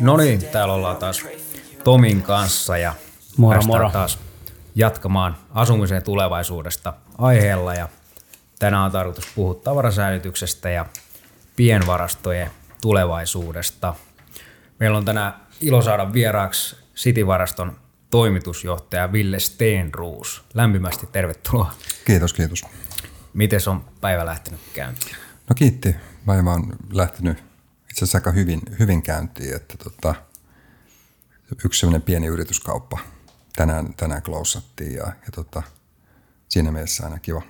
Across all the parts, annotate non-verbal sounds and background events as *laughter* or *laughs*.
No niin, täällä ollaan taas Tomin kanssa ja Moro, moro. taas jatkamaan asumisen tulevaisuudesta aiheella ja tänään on tarkoitus puhua tavarasäilytyksestä ja pienvarastojen tulevaisuudesta. Meillä on tänään ilo saada vieraaksi Cityvaraston toimitusjohtaja Ville Steenruus. Lämpimästi tervetuloa. Kiitos, kiitos. Miten on päivä lähtenyt käyntiin? No kiitti. Päivä on lähtenyt itse asiassa aika hyvin, hyvin käyntiin, että tota, yksi sellainen pieni yrityskauppa tänään, tänään klousattiin ja, ja tota, siinä mielessä aina kiva.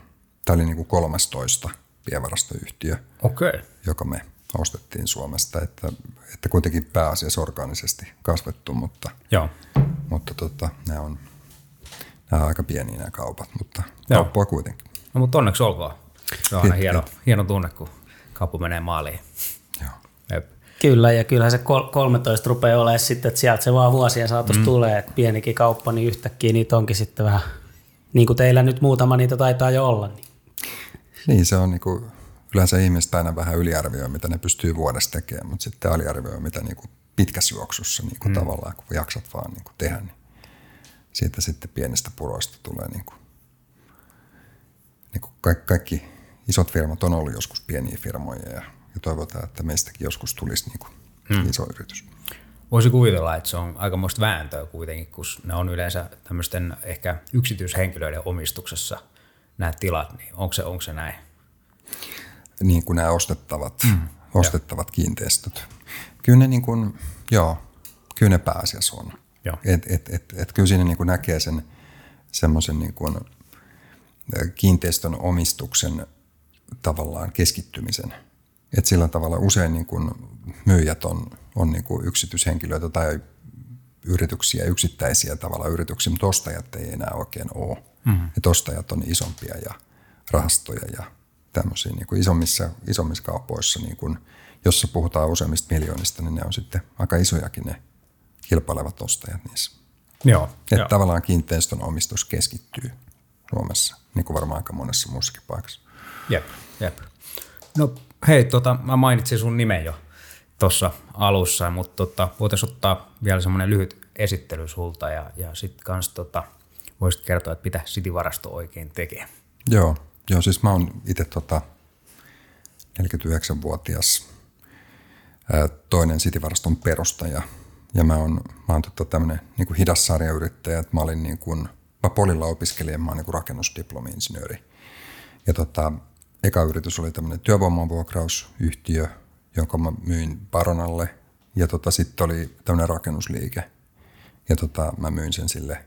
Tämä oli niin kuin 13 pienvarastoyhtiö, Okei. Okay. joka me ostettiin Suomesta, että, että kuitenkin pääasiassa orgaanisesti kasvettu, mutta, Joo. mutta tota, nämä, on, nämä on aika pieniä nämä kaupat, mutta Joo. kauppaa kuitenkin. No mutta onneksi olkoon. Se on aina hieno, hieno tunne, kun kapu menee maaliin. Joo. Jep. Kyllä, ja kyllähän se kol- 13 rupeaa olemaan sitten, että sieltä se vaan vuosien saatossa mm. tulee, että pienikin kauppa, niin yhtäkkiä niitä onkin sitten vähän, niin kuin teillä nyt muutama niitä taitaa jo olla. Niin. Niin, se on niinku, yleensä ihmiset aina vähän yliarvioi, mitä ne pystyy vuodessa tekemään, mutta sitten aliarvioi, mitä niinku pitkässä juoksussa niinku mm. tavallaan, kun jaksat vaan niinku tehdä, niin siitä sitten pienestä puroista tulee niinku, niinku kaikki, kaikki isot firmat on ollut joskus pieniä firmoja ja, ja toivotaan, että meistäkin joskus tulisi niinku mm. iso yritys. Voisi kuvitella, että se on aikamoista vääntöä kuitenkin, kun ne on yleensä tämmöisten ehkä yksityishenkilöiden omistuksessa nämä tilat, niin onko se, onko se näin? Niin kuin nämä ostettavat, mm, ostettavat kiinteistöt. Kyllä ne, niin kuin, joo, kyllä ne pääasiassa on. Joo. Et, et, et, et kyllä siinä niin kuin näkee sen semmoisen niin kuin kiinteistön omistuksen tavallaan keskittymisen. Et sillä tavalla usein niin kuin myyjät on, on niin kuin yksityishenkilöitä tai yrityksiä, yksittäisiä tavalla yrityksiä, mutta ostajat ei enää oikein ole. Mm-hmm. Et ostajat on isompia ja rahastoja ja tämmöisiä niin kuin isommissa, isommissa kaupoissa, niin kuin, jossa puhutaan useimmista miljoonista, niin ne on sitten aika isojakin ne kilpailevat ostajat niissä. Joo. Että tavallaan kiinteistön omistus keskittyy Suomessa, niin kuin varmaan aika monessa muussakin paikassa. Jep, jep. No hei, tota, mä mainitsin sun nimen jo tuossa alussa, mutta tota, voitaisiin ottaa vielä semmoinen lyhyt esittely sulta ja, ja sitten kans tota, voisit kertoa, että mitä City-varasto oikein tekee. Joo, joo siis mä oon itse tota 49-vuotias ää, toinen Cityvaraston perustaja. Ja mä oon, mä oon tota tämmönen niin kuin hidas sarjayrittäjä, että mä olin niin kuin, mä polilla opiskelin, mä oon niin rakennusdiplomi-insinööri. Ja tota, eka yritys oli tämmöinen työvoimavuokrausyhtiö, jonka mä myin Baronalle. Ja tota, sitten oli tämmöinen rakennusliike. Ja tota, mä myin sen sille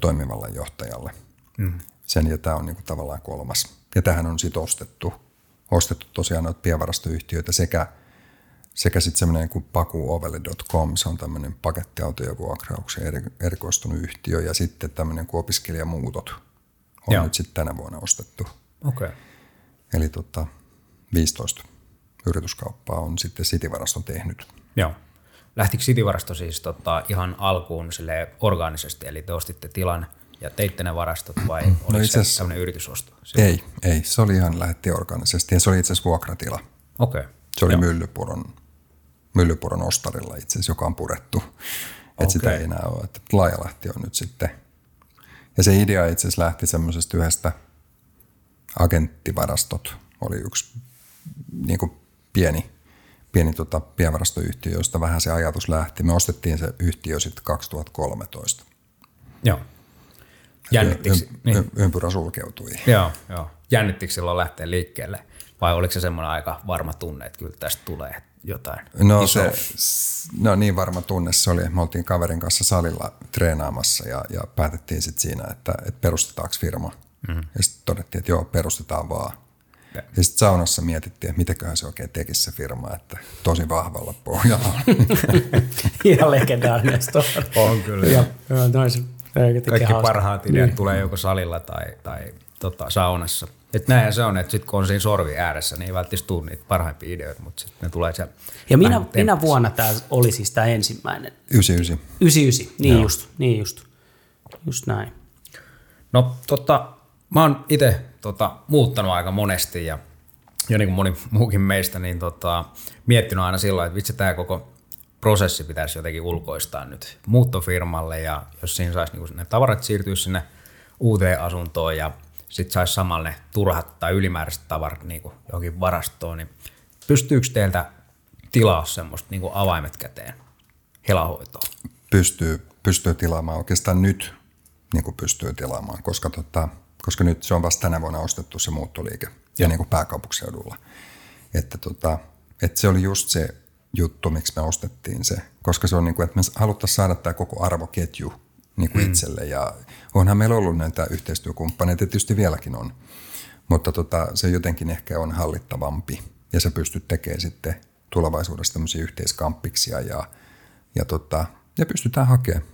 toimivalle johtajalle. Mm. Sen ja tämä on niinku tavallaan kolmas. Ja tähän on sitten ostettu, ostettu tosiaan noita pienvarastoyhtiöitä sekä, sekä sitten semmoinen kuin pakuovelle.com, se on tämmöinen pakettiautojen vuokrauksen eri, erikoistunut yhtiö ja sitten tämmöinen kuin opiskelijamuutot on Joo. nyt sitten tänä vuonna ostettu. Okei. Okay. Eli tota, 15 yrityskauppaa on sitten Cityvaraston tehnyt. Joo. Lähtikö City-varasto siis tota, ihan alkuun sille orgaanisesti, eli te ostitte tilan ja teitte ne varastot vai oliko No itse se tämmöinen yritysosto? Ei, ei, se oli ihan lähetti orgaanisesti ja se oli itse asiassa vuokratila. Okei. Okay. Se oli Myllypuron, Myllypuron ostarilla itse asiassa, joka on purettu. Että Okei. sitä ei enää ole. Että Laajalahti on nyt sitten. Ja se idea itse asiassa lähti semmoisesta yhdestä agenttivarastot. Oli yksi niin kuin pieni, pieni tota, pienvarastoyhtiö, josta vähän se ajatus lähti. Me ostettiin se yhtiö sitten 2013. Joo. Jännittikö, niin. ympyrä sulkeutui. Joo, joo. Jännittikö silloin lähteä liikkeelle? Vai oliko se semmoinen aika varma tunne, että kyllä tästä tulee jotain No, se, no niin varma tunne se oli. Me oltiin kaverin kanssa salilla treenaamassa ja, ja päätettiin sitten siinä, että, että perustetaanko firma. Mm-hmm. Ja sitten todettiin, että joo, perustetaan vaan. Ja. Ja sitten saunassa mietittiin, että mitäköhän se oikein tekisi se firma, että tosi vahvalla pohjalla. *laughs* Ihan legendaarinen story. On kyllä. Joo, joo, noin se tekee Kaikki hauska. parhaat ideat niin. tulee joko salilla tai, tai tota, saunassa. Et näinhän se on, että sitten kun on siinä sorvi ääressä, niin ei välttämättä tule niitä parhaimpia ideoita, mutta sitten ne tulee siellä. Ja minä, minä vuonna tämä oli siis tämä ensimmäinen? 99. 99, niin Joo. just, niin just. Just näin. No tota, mä oon itse tota, muuttanut aika monesti ja, ja niin kuin moni muukin meistä, niin tota, miettinyt aina silloin, että vitsi tämä koko prosessi pitäisi jotenkin ulkoistaa nyt muuttofirmalle ja jos siinä saisi niin ne tavarat siirtyä sinne uuteen asuntoon ja sitten saisi samalla ne turhat tai ylimääräiset tavarat niin kuin johonkin varastoon, niin pystyykö teiltä tilaa semmoista niin kuin avaimet käteen helahoitoon? Pystyy, pystyy tilaamaan oikeastaan nyt niin kuin pystyy tilaamaan, koska, tota, koska nyt se on vasta tänä vuonna ostettu se muuttoliike ja niin kuin pääkaupunkiseudulla. Että, tota, että se oli just se juttu, miksi me ostettiin se, koska se on niin kuin, että me haluttaisiin saada tämä koko arvoketju niin kuin mm. itselle ja onhan meillä ollut näitä yhteistyökumppaneita, tietysti vieläkin on, mutta tota, se jotenkin ehkä on hallittavampi ja se pystyt tekemään sitten tulevaisuudessa tämmöisiä yhteiskampiksia ja, ja, tota, ja pystytään hakemaan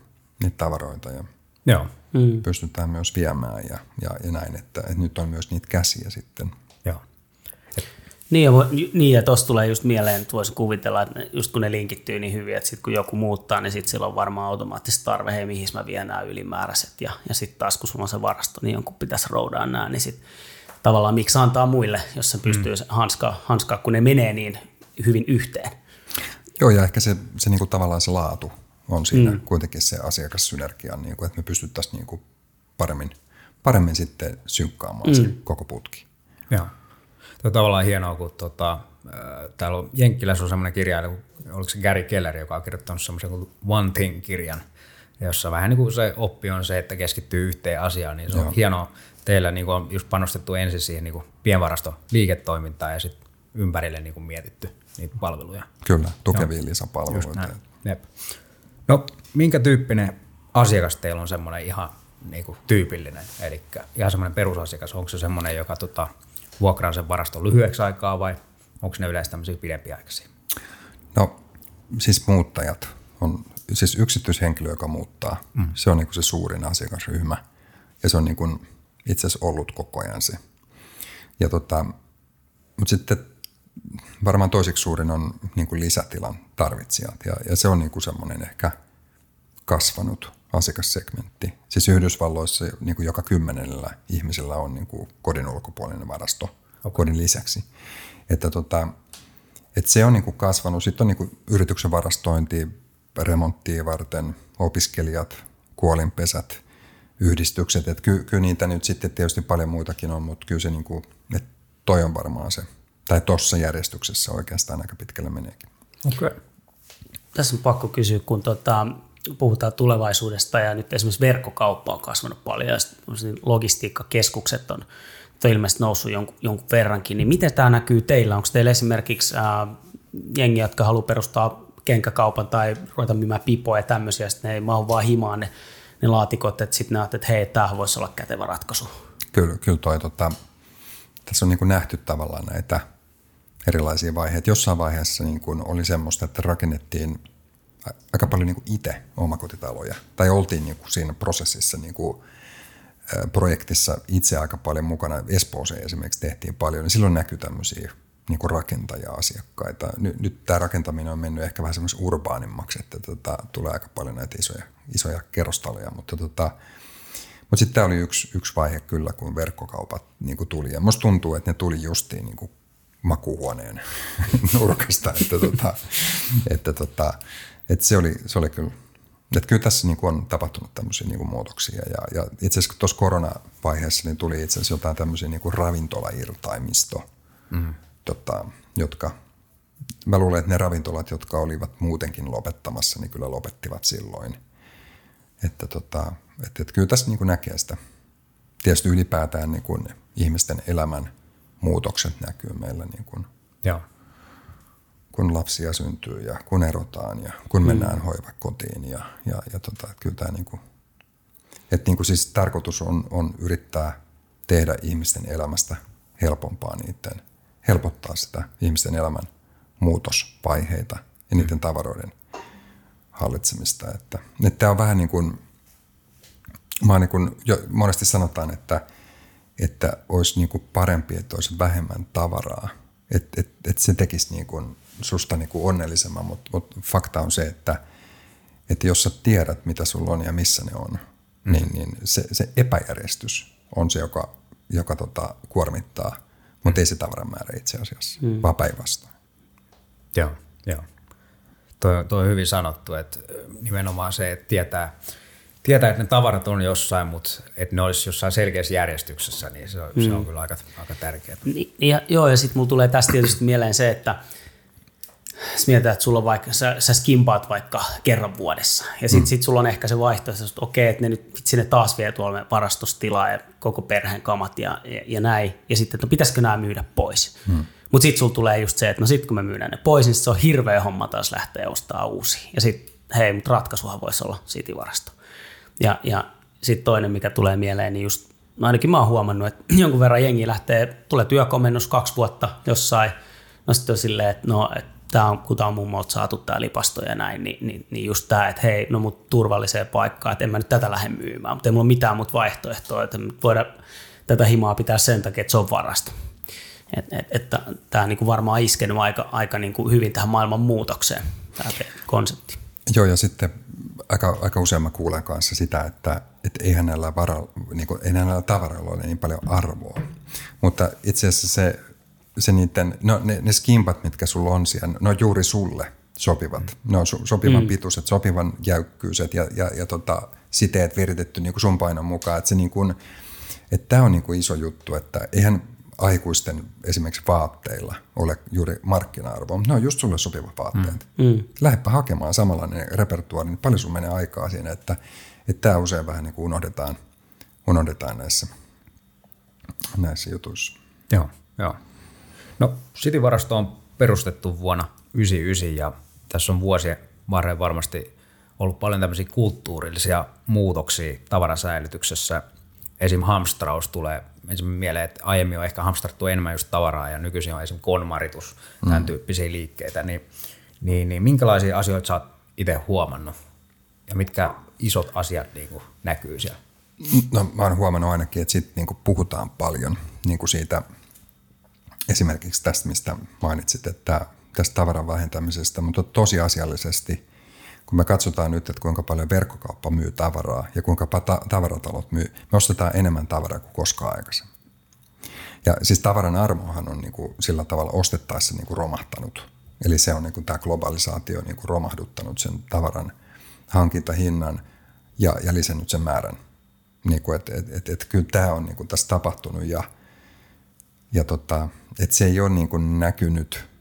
niitä tavaroita ja Joo. Mm. pystytään myös viemään ja, ja, ja näin, että, että nyt on myös niitä käsiä sitten. Niin ja, niin ja tuossa tulee just mieleen, että voisi kuvitella, että just kun ne linkittyy niin hyvin, että sitten kun joku muuttaa, niin sitten sillä on varmaan automaattisesti tarve, hei mihin mä vien nämä ylimääräiset. Ja, ja sitten taas kun sulla on se varasto, niin jonkun pitäisi roudaa nämä, niin sitten tavallaan miksi antaa muille, jos se pystyy mm. hanskaa, hanskaa, kun ne menee niin hyvin yhteen. Joo ja ehkä se, se niinku tavallaan se laatu on siinä mm. kuitenkin se asiakassynergia, niinku, että me pystyttäisiin niinku paremmin, paremmin sitten synkkaamaan mm. se koko putki. Joo. Tuo on tavallaan hienoa, kun tota, täällä on Jenkkilässä on semmoinen kirjailija, oliko se Gary Keller, joka on kirjoittanut semmoisen kuin One Thing-kirjan, jossa vähän niin kuin se oppi on se, että keskittyy yhteen asiaan, niin se Joo. on hienoa. Teillä niin kuin on just panostettu ensin siihen niin kuin pienvarastoliiketoimintaan ja sitten ympärille niin kuin mietitty niitä palveluja. Kyllä, tukevia lisäpalveluita. Jep. No, minkä tyyppinen asiakas teillä on semmoinen ihan niin kuin tyypillinen, eli ihan semmoinen perusasiakas, onko se semmoinen, joka tota, vuokraa sen varaston lyhyeksi aikaa vai onko ne yleensä tämmöisiä pidempiaikaisia? No siis muuttajat on siis yksityishenkilö, joka muuttaa. Mm. Se on niin kuin se suurin asiakasryhmä ja se on niin kuin itse asiassa ollut koko ajan se. Ja tota, mutta sitten varmaan toiseksi suurin on niin kuin lisätilan tarvitsijat ja, ja se on niin kuin semmoinen ehkä kasvanut asiakassegmentti. Siis Yhdysvalloissa niin kuin joka kymmenellä ihmisellä on niin kuin kodin ulkopuolinen varasto okay. kodin lisäksi. Että tota, että se on niin kuin kasvanut. Sitten on niin kuin yrityksen varastointi, remonttia varten, opiskelijat, kuolinpesät, yhdistykset. Että ky, kyllä niitä nyt sitten tietysti paljon muitakin on, mutta kyllä se niin kuin, että toi on varmaan se, tai tuossa järjestyksessä oikeastaan aika pitkälle meneekin. Okay. Tässä on pakko kysyä, kun tota, puhutaan tulevaisuudesta ja nyt esimerkiksi verkkokauppa on kasvanut paljon ja logistiikkakeskukset on, on ilmeisesti noussut jonkun, jonkun verrankin, niin miten tämä näkyy teillä? Onko teillä esimerkiksi ää, jengi, jotka haluaa perustaa kenkäkaupan tai ruveta myymään pipoja ja tämmöisiä, sitten ne ei mahu vaan himaan ne, ne laatikot, että sitten näet, että hei, tämä voisi olla kätevä ratkaisu. Kyllä, kyllä toi, tota, tässä on niin kuin nähty tavallaan näitä erilaisia vaiheita. Jossain vaiheessa niin kuin oli semmoista, että rakennettiin aika paljon niin itse omakotitaloja. Tai oltiin niin kuin siinä prosessissa niin kuin, projektissa itse aika paljon mukana. Espooseen esimerkiksi tehtiin paljon, niin silloin näkyy tämmöisiä niin kuin rakentaja-asiakkaita. Nyt, nyt tämä rakentaminen on mennyt ehkä vähän semmoisen urbaanimmaksi, että tota, tulee aika paljon näitä isoja, isoja kerrostaloja, mutta tota, mutta sitten tämä oli yksi, yksi vaihe kyllä, kun verkkokaupat niin kuin tuli. Ja musta tuntuu, että ne tuli justiin niin kuin makuuhuoneen *laughs* nurkasta, että, tota, että tota, et se, oli, se oli kyllä, että kyllä tässä niin kuin on tapahtunut tämmöisiä niin kuin muutoksia. Ja, ja itse asiassa tuossa koronavaiheessa niin tuli itse asiassa jotain tämmöisiä niin kuin ravintolairtaimisto, mm. tota, jotka, mä luulen, että ne ravintolat, jotka olivat muutenkin lopettamassa, niin kyllä lopettivat silloin. Että tota, että, että kyllä tässä niin kuin näkee sitä. Tietysti ylipäätään niin kuin ihmisten elämän muutokset näkyy meillä niin kuin Joo kun lapsia syntyy ja kun erotaan ja kun mm. mennään mm. hoivakotiin. Ja, ja, ja tota, että kyllä tämä niin kuin, että niin kuin siis tarkoitus on, on yrittää tehdä ihmisten elämästä helpompaa niiden, helpottaa sitä ihmisten elämän muutosvaiheita ja mm. niiden tavaroiden hallitsemista. Että, että tämä on vähän niin kuin, mä niin kuin, jo monesti sanotaan, että, että olisi niin kuin parempi, että olisi vähemmän tavaraa. Että et, et se tekisi niin kuin susta niin kuin onnellisemman, mutta, mutta fakta on se, että, että jos sä tiedät, mitä sulla on ja missä ne on, mm. niin, niin se, se epäjärjestys on se, joka, joka tota, kuormittaa, mutta ei se tavaran määrä itse asiassa, mm. vaan päinvastoin. Joo, joo. Toi, toi on hyvin sanottu, että nimenomaan se, että tietää, tietää, että ne tavarat on jossain, mutta että ne olisi jossain selkeässä järjestyksessä, niin se on, mm. se on kyllä aika, aika tärkeää. Ni, ja, joo, ja sitten mulla tulee tästä tietysti mieleen se, että sä mietitään, että sulla on vaikka, sä, sä skimpaat vaikka kerran vuodessa, ja sitten mm. sit sulla on ehkä se vaihtoehto, että okei, että ne nyt sinne taas vie tuolla varastostilaa ja koko perheen kamat ja, ja, ja näin, ja sitten, että no pitäisikö nämä myydä pois. Mm. Mutta sitten sulla tulee just se, että no sitten kun me myydään ne pois, niin se on hirveä homma taas lähteä ostaa uusia. Ja sitten hei, mutta ratkaisuhan voisi olla City-varasto. Ja, ja sitten toinen, mikä tulee mieleen, niin just, no ainakin mä oon huomannut, että *clears throat* jonkun verran jengi lähtee, tulee työkomennus kaksi vuotta jossain, no sitten on silleen, että no, että tämä on, kun tämä on mummolta saatu tämä lipasto ja näin, niin, niin, niin just tämä, että hei, no mut turvalliseen paikkaan, että en mä nyt tätä lähde myymään, mutta ei mulla ole mitään muuta vaihtoehtoa, että voida tätä himaa pitää sen takia, että se on varasto. Et, et, että tämä on niin varmaan iskenyt aika, aika niin kuin hyvin tähän maailman muutokseen, tämä konsepti. Joo, ja sitten aika, aika usein mä kuulen kanssa sitä, että, että eihän näillä, vara, niin kuin, ei näillä tavaroilla ole niin paljon arvoa. Mutta itse asiassa se, se niiden, no, ne, ne skimpat, mitkä sulla on siellä, ne on juuri sulle sopivat. Ne on sopivan mm. pituiset, sopivan jäykkyyset ja, ja, ja tota, siteet viritetty niin kuin sun painon mukaan. Että, se niin kuin, että tämä on niin kuin iso juttu, että eihän aikuisten esimerkiksi vaatteilla ole juuri markkina-arvoa, mutta ne on just sulle sopivat vaatteet. Mm. Mm. Lähdepä hakemaan samanlainen repertuaari, niin paljon sun menee aikaa siinä, että, että tämä usein vähän niin kuin unohdetaan, unohdetaan näissä, näissä jutuissa. Joo, joo. No City-varasto on perustettu vuonna 1999 ja tässä on vuosien varrella varmasti ollut paljon tämmöisiä kulttuurillisia muutoksia tavarasäilytyksessä. Esim. hamstraus tulee ensimmäinen mieleen, että aiemmin on ehkä hamstrattu enemmän just tavaraa ja nykyisin on esimerkiksi konmaritus, mm. tämän tyyppisiä liikkeitä, niin, niin, niin minkälaisia asioita sä oot itse huomannut ja mitkä isot asiat niin kuin näkyy siellä? No mä oon huomannut ainakin, että siitä niin puhutaan paljon niin kuin siitä esimerkiksi tästä, mistä mainitsit, että tästä tavaran vähentämisestä, mutta tosiasiallisesti – kun me katsotaan nyt, että kuinka paljon verkkokauppa myy tavaraa ja kuinka tavaratalot myy, me ostetaan enemmän tavaraa kuin koskaan aikaisemmin. Ja siis tavaran arvohan on niin kuin sillä tavalla ostettaessa niin kuin romahtanut. Eli se on niin kuin tämä globalisaatio niin kuin romahduttanut sen tavaran hankintahinnan ja, ja lisännyt sen määrän. Niin kuin, et, et, et, et, kyllä tämä on niin kuin tässä tapahtunut ja, ja tota, et se ei ole niin kuin näkynyt –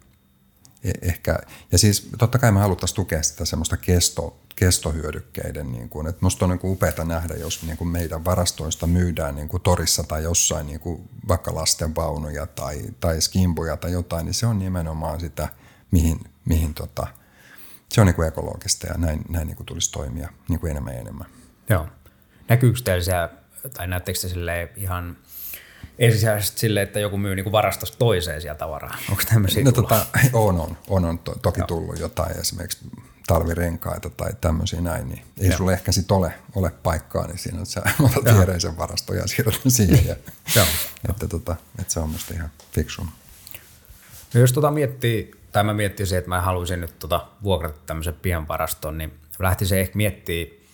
ehkä, ja siis totta kai me haluttaisiin tukea sitä semmoista kesto, kestohyödykkeiden, niin kuin, että musta on niin kuin upeata nähdä, jos niin kuin meidän varastoista myydään niin kuin torissa tai jossain niin kuin vaikka lastenvaunuja tai, tai skimboja tai jotain, niin se on nimenomaan sitä, mihin, mihin tota, se on niin kuin ekologista ja näin, näin niin kuin tulisi toimia niin kuin enemmän ja enemmän. Joo. Näkyykö teillä siellä, tai näettekö te ihan ensisijaisesti sille, että joku myy niin varastosta toiseen siellä tavaraa? Onko tämmöisiä no, tota, *laughs* on, on, on, on to, toki Joo. tullut jotain esimerkiksi talvirenkaita tai tämmöisiä näin, niin ei Joo. sulle ehkä sit ole, ole paikkaa, niin siinä sä *laughs* otat viereisen varaston *laughs* ja siirrät siihen. Ja, Joo. Että, tota, että se on musta ihan fiksu. No jos tota miettii, tai mä miettisin, että mä haluaisin nyt tota vuokrata tämmöisen pienvaraston, niin lähtisin ehkä miettimään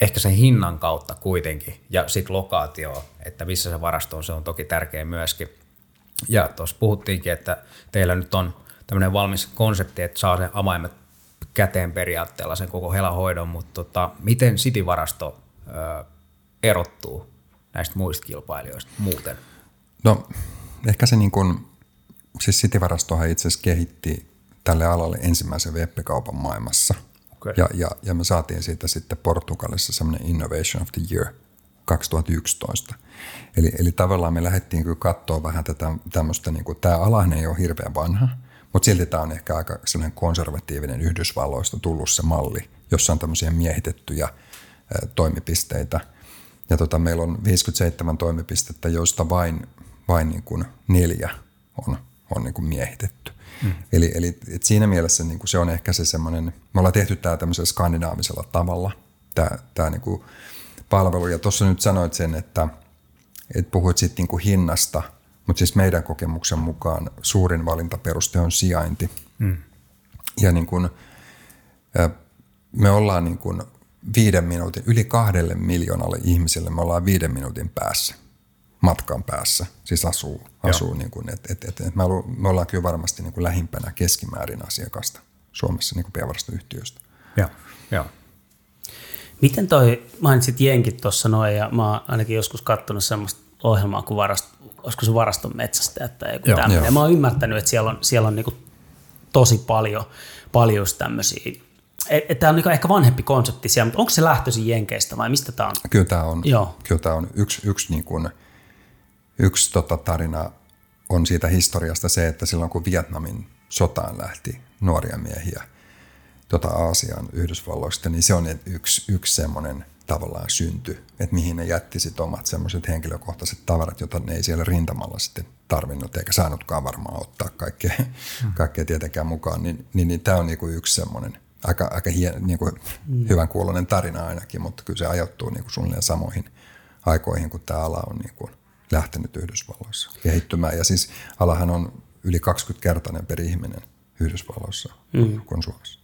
ehkä sen hinnan kautta kuitenkin ja sitten lokaatio, että missä se varasto on, se on toki tärkeä myöskin. Ja tuossa puhuttiinkin, että teillä nyt on tämmöinen valmis konsepti, että saa sen avaimet käteen periaatteella sen koko helahoidon, mutta tota, miten City-varasto ö, erottuu näistä muista kilpailijoista muuten? No ehkä se niin kuin, siis City-varastohan itse asiassa kehitti tälle alalle ensimmäisen web maailmassa – Okay. Ja, ja, ja me saatiin siitä sitten Portugalissa semmoinen Innovation of the Year 2011. Eli, eli tavallaan me lähdettiin kyllä katsoa vähän tätä tämmöistä, niin kuin, tämä alahan ei ole hirveän vanha, mutta silti tämä on ehkä aika sellainen konservatiivinen Yhdysvalloista tullut se malli, jossa on tämmöisiä miehitettyjä toimipisteitä. Ja tota, meillä on 57 toimipistettä, joista vain, vain niin kuin neljä on, on niin kuin miehitetty. Mm. Eli, eli et siinä mielessä niin kuin se on ehkä se semmoinen, me ollaan tehty tämä tämmöisellä skandinaavisella tavalla, tämä, tämä niin kuin palvelu. Ja tuossa nyt sanoit sen, että, että puhuit sitten niin kuin hinnasta, mutta siis meidän kokemuksen mukaan suurin valintaperuste on sijainti. Mm. Ja niin kuin, me ollaan niin kuin viiden minuutin, yli kahdelle miljoonalle ihmiselle me ollaan viiden minuutin päässä, matkan päässä, siis asuu, asuu niin kuin, et, et, et, et me, ollaan, me ollaan kyllä varmasti niin kuin lähimpänä keskimäärin asiakasta Suomessa niin pienvarastoyhtiöistä. Joo, joo. Miten toi, mainitsit jenkit tuossa noin, ja mä oon ainakin joskus katsonut semmoista ohjelmaa kuin varast, olisiko se varaston metsästäjät tai joku tämmöinen. Ja mä oon ymmärtänyt, että siellä on, siellä on niinku tosi paljon, paljon tämmöisiä Tämä on niinku ehkä vanhempi konsepti siellä, mutta onko se lähtöisin Jenkeistä vai mistä tämä on? Kyllä tämä on, Joo. Kyllä tämä on yksi, yksi, niin kuin, yksi tota tarina on siitä historiasta se, että silloin kun Vietnamin sotaan lähti nuoria miehiä tota Aasian Yhdysvalloista, niin se on yksi, yksi semmoinen tavallaan synty, että mihin ne jätti sitten omat semmoiset henkilökohtaiset tavarat, joita ne ei siellä rintamalla sitten tarvinnut eikä saanutkaan varmaan ottaa kaikkea, hmm. kaikkea tietenkään mukaan, niin, niin, niin tämä on niinku yksi semmoinen aika, aika hien, niinku hmm. hyvän kuulonen tarina ainakin, mutta kyllä se ajoittuu niinku suunnilleen samoihin aikoihin, kun tämä ala on niinku lähtenyt Yhdysvalloissa kehittymään. Ja siis alahan on yli 20-kertainen per ihminen Yhdysvalloissa hmm. kuin Suomessa.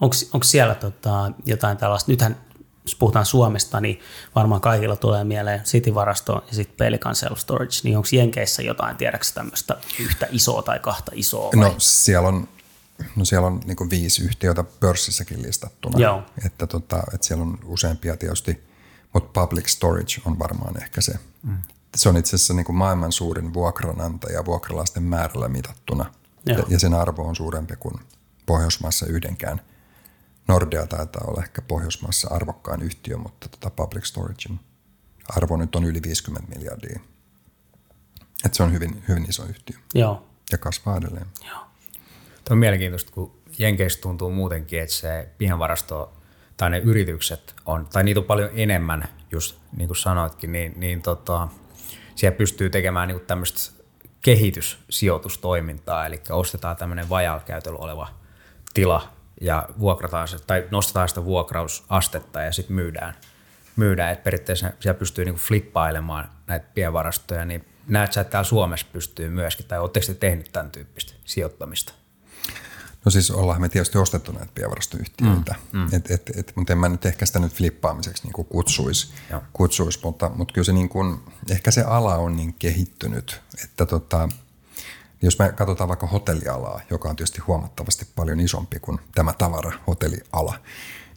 Onko siellä tota, jotain tällaista, nythän jos puhutaan Suomesta, niin varmaan kaikilla tulee mieleen City-varasto ja sitten Pelican Self Storage, niin onko Jenkeissä jotain, tiedäksä tämmöistä yhtä isoa tai kahta isoa? Vai? No siellä on, no siellä on niin viisi yhtiötä pörssissäkin listattuna, Joo. Että, tota, että siellä on useampia tietysti, mutta Public Storage on varmaan ehkä se. Mm. Se on itse asiassa niin maailman suurin vuokranantaja vuokralaisten määrällä mitattuna, Joo. ja sen arvo on suurempi kuin Pohjoismaassa yhdenkään Nordea taitaa olla ehkä Pohjoismaassa arvokkaan yhtiö, mutta tota Public Storagein arvo nyt on yli 50 miljardia. Et se on hyvin, hyvin iso yhtiö. Joo. Ja kasvaa edelleen. Joo. Tuo on mielenkiintoista, kun Jenkeissä tuntuu muutenkin, että se pienvarasto tai ne yritykset on, tai niitä on paljon enemmän, just niin kuin sanoitkin, niin, niin tota, siellä pystyy tekemään niin tämmöistä kehityssijoitustoimintaa, eli ostetaan tämmöinen vajaakäytöllä oleva tila ja vuokrataan se, tai nostetaan sitä vuokrausastetta ja sitten myydään. myydään. Et periaatteessa siellä pystyy niinku flippailemaan näitä pienvarastoja, niin näet sä, että täällä Suomessa pystyy myöskin, tai oletteko te tehnyt tämän tyyppistä sijoittamista? No siis ollaan me tietysti ostettu näitä pienvarastoyhtiöitä, mm, mm. Et, et, et, mutta en mä nyt ehkä sitä nyt flippaamiseksi niin kutsuisi, kutsuis, mutta, mutta kyllä se niin kuin, ehkä se ala on niin kehittynyt, että tota, jos me katsotaan vaikka hotellialaa, joka on tietysti huomattavasti paljon isompi kuin tämä tavara-hotelliala,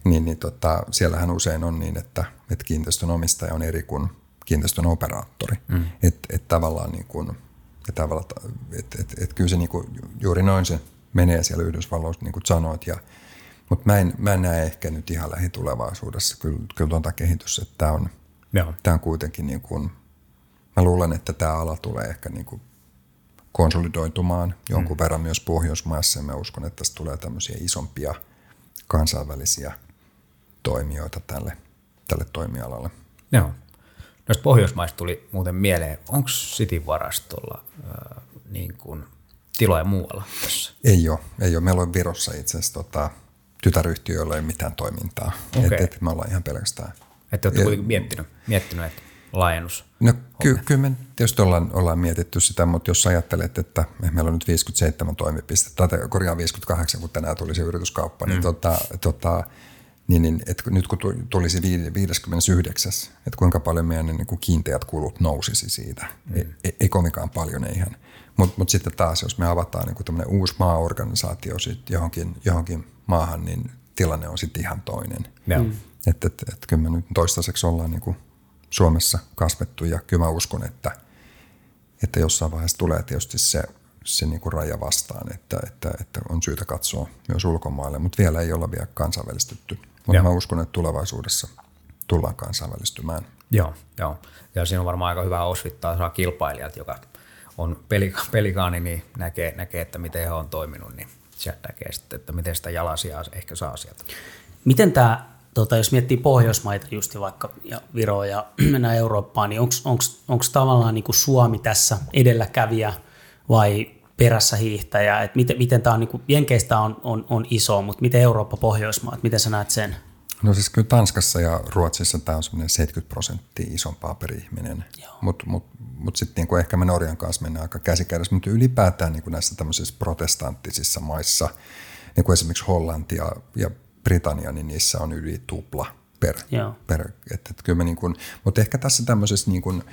niin, niin tota, siellähän usein on niin, että, että kiinteistön omistaja on eri kuin kiinteistön operaattori. Mm. Että et tavallaan niin kuin, ja tavallaan, et, et, et kyllä se niin kuin, juuri noin se menee siellä Yhdysvalloissa, niin kuin sanoit. Ja, mutta mä en, mä en näe ehkä nyt ihan lähitulevaisuudessa kyllä, kyllä tuota kehitys, että tämä on, tämä on kuitenkin niin kuin, mä luulen, että tämä ala tulee ehkä niin kuin konsolidoitumaan jonkun mm. verran myös Pohjoismaissa ja mä uskon, että tästä tulee tämmöisiä isompia kansainvälisiä toimijoita tälle, tälle toimialalle. Joo. Noista Pohjoismaista tuli muuten mieleen, onko City-varastolla äh, niin kuin tiloja muualla? Ei ole, ei ole. Meillä on Virossa itse asiassa tota, tytäryhtiö, ei ole mitään toimintaa. Okay. Et, et me ollaan ihan pelkästään. Että olette kuitenkin miettinyt, miettinyt, että laajennus? No ky- kyllä me tietysti ollaan, ollaan mietitty sitä, mutta jos ajattelet, että meillä on nyt 57 toimipistettä, tai korjaan 58, kun tänään tuli se yrityskauppa, niin, mm. tota, tota, niin, niin et nyt kun tulisi 59, että kuinka paljon meidän niin kuin kiinteät kulut nousisi siitä. Mm. Ei, e, ei kovinkaan paljon, ei ihan. Mutta mut sitten taas, jos me avataan niin uusi maaorganisaatio sit johonkin, johonkin maahan, niin tilanne on sitten ihan toinen. Mm. Että et, et, kyllä me nyt toistaiseksi ollaan niin kuin Suomessa kasvettu ja kyllä mä uskon, että, että jossain vaiheessa tulee tietysti se, se niin kuin raja vastaan, että, että, että on syytä katsoa myös ulkomaille, mutta vielä ei olla vielä kansainvälistetty. Mutta mä uskon, että tulevaisuudessa tullaan kansainvälistymään. Joo, joo. Ja siinä on varmaan aika hyvä osvittaa saa kilpailijat, joka on pelikaani, niin näkee, näkee, että miten he on toiminut, niin sieltä näkee sitten, että miten sitä jalasia ehkä saa sieltä. Miten tämä tota, jos miettii Pohjoismaita just vaikka ja Viroa ja *clears throat* mennään Eurooppaan, niin onko tavallaan niin kuin Suomi tässä edelläkävijä vai perässä hiihtäjä? Et miten, miten tämä on, niin kuin, Jenkeistä on, on, on iso, mutta miten Eurooppa, Pohjoismaat, miten sä näet sen? No siis kyllä Tanskassa ja Ruotsissa tämä on semmoinen 70 prosenttia isompaa per ihminen, mutta mut, mut sitten niin ehkä me Norjan kanssa mennään aika käsikädessä, mutta ylipäätään niin kuin näissä tämmöisissä protestanttisissa maissa, niin kuin esimerkiksi Hollanti ja, ja Britannia, niin niissä on yli tupla per. Joo. per että, että kyllä me niin kuin, mutta ehkä tässä tämmöisessä niin kuin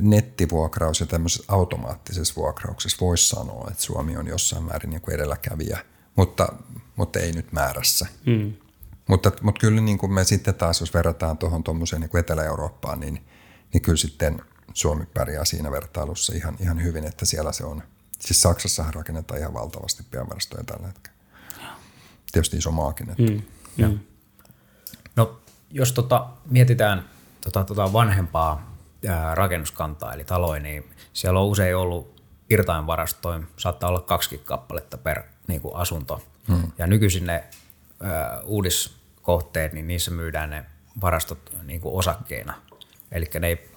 nettivuokraus ja tämmöisessä automaattisessa vuokrauksessa voisi sanoa, että Suomi on jossain määrin niin kuin edelläkävijä, mutta, mutta ei nyt määrässä. Mm. Mutta, mutta kyllä niin kuin me sitten taas, jos verrataan tuohon tuommoiseen niin Etelä-Eurooppaan, niin, niin kyllä sitten Suomi pärjää siinä vertailussa ihan, ihan hyvin, että siellä se on. Siis Saksassahan rakennetaan ihan valtavasti pienvarastoja tällä hetkellä. Tietysti iso maakin. Että. Mm. Mm. No, jos tota, mietitään tota, tota vanhempaa ää, rakennuskantaa, eli taloja, niin siellä on usein ollut irtainvarastoja, saattaa olla kaksi kappaletta per niin kuin asunto. Hmm. Ja nykyisin ne uudiskohteet, niin niissä myydään ne varastot niin kuin osakkeina. Eli ne ei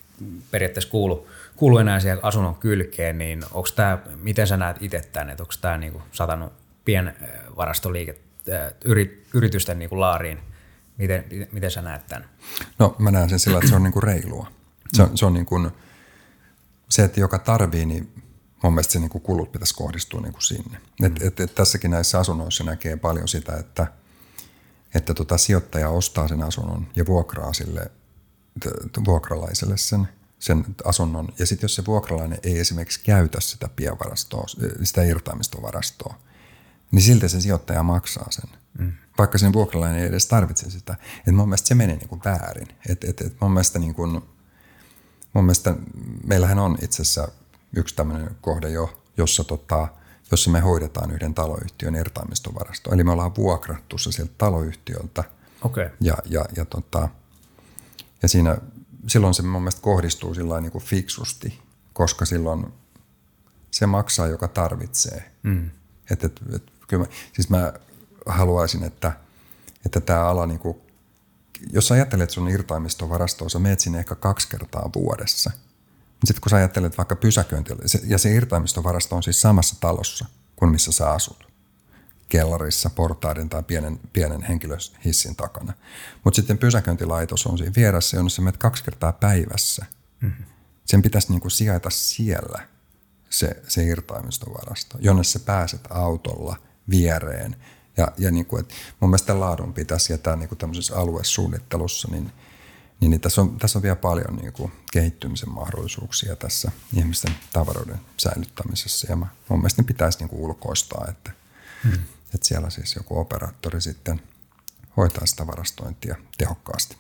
periaatteessa kuulu, kuulu enää siihen asunnon kylkeen, niin onko tämä, miten sä näet itse tämän, että onko tämä niin kuin satanut pienvarastoliike yritysten niin kuin laariin – Miten, miten sä näet tämän? No mä näen sen sillä, että se on niin kuin reilua. Se on, se on niin kuin, se, että joka tarvii, niin mun mielestä se niin kuin kulut pitäisi kohdistua niin kuin sinne. Et, et, et tässäkin näissä asunnoissa näkee paljon sitä, että, että tota sijoittaja ostaa sen asunnon ja vuokraa sille vuokralaiselle sen, sen asunnon. Ja sitten jos se vuokralainen ei esimerkiksi käytä sitä pienvarastoa, sitä irtaimistovarastoa, niin silti se sijoittaja maksaa sen. Mm vaikka sen vuokralainen ei edes tarvitse sitä. Et mun mielestä se menee niin kuin väärin. Et, et, et mun, mielestä niin kuin, mun mielestä meillähän on itse asiassa yksi tämmöinen kohde jo, jossa, tota, jossa me hoidetaan yhden taloyhtiön irtaimistovarasto. Eli me ollaan vuokrattu se sieltä taloyhtiöltä. Okay. Ja, ja, ja, tota, ja siinä, silloin se mun mielestä kohdistuu sillä niin kuin fiksusti, koska silloin se maksaa, joka tarvitsee. Mm. Et, et, et, kyllä mä, siis mä haluaisin, että, että tämä ala, niin kuin, jos ajattelet sun irtaimistovarastoa, sä meet sinne ehkä kaksi kertaa vuodessa. Sitten kun sä ajattelet vaikka pysäköinti, ja se irtaimistovarasto on siis samassa talossa kuin missä sä asut. Kellarissa, portaiden tai pienen, pienen henkilöhissin takana. Mutta sitten pysäköintilaitos on siinä vieressä, jonne sä menet kaksi kertaa päivässä. Mm-hmm. Sen pitäisi niin kuin sijaita siellä se, se irtaimistovarasto, jonne sä pääset autolla viereen ja, ja niin kuin, että mun mielestä laadun pitäisi jättää niin kuin tämmöisessä aluesuunnittelussa, niin, niin, niin tässä, on, tässä on vielä paljon niin kuin kehittymisen mahdollisuuksia tässä ihmisten tavaroiden säilyttämisessä. Ja mä, mun mielestä ne pitäisi niin kuin ulkoistaa, että, hmm. että siellä siis joku operaattori sitten hoitaa sitä varastointia tehokkaasti.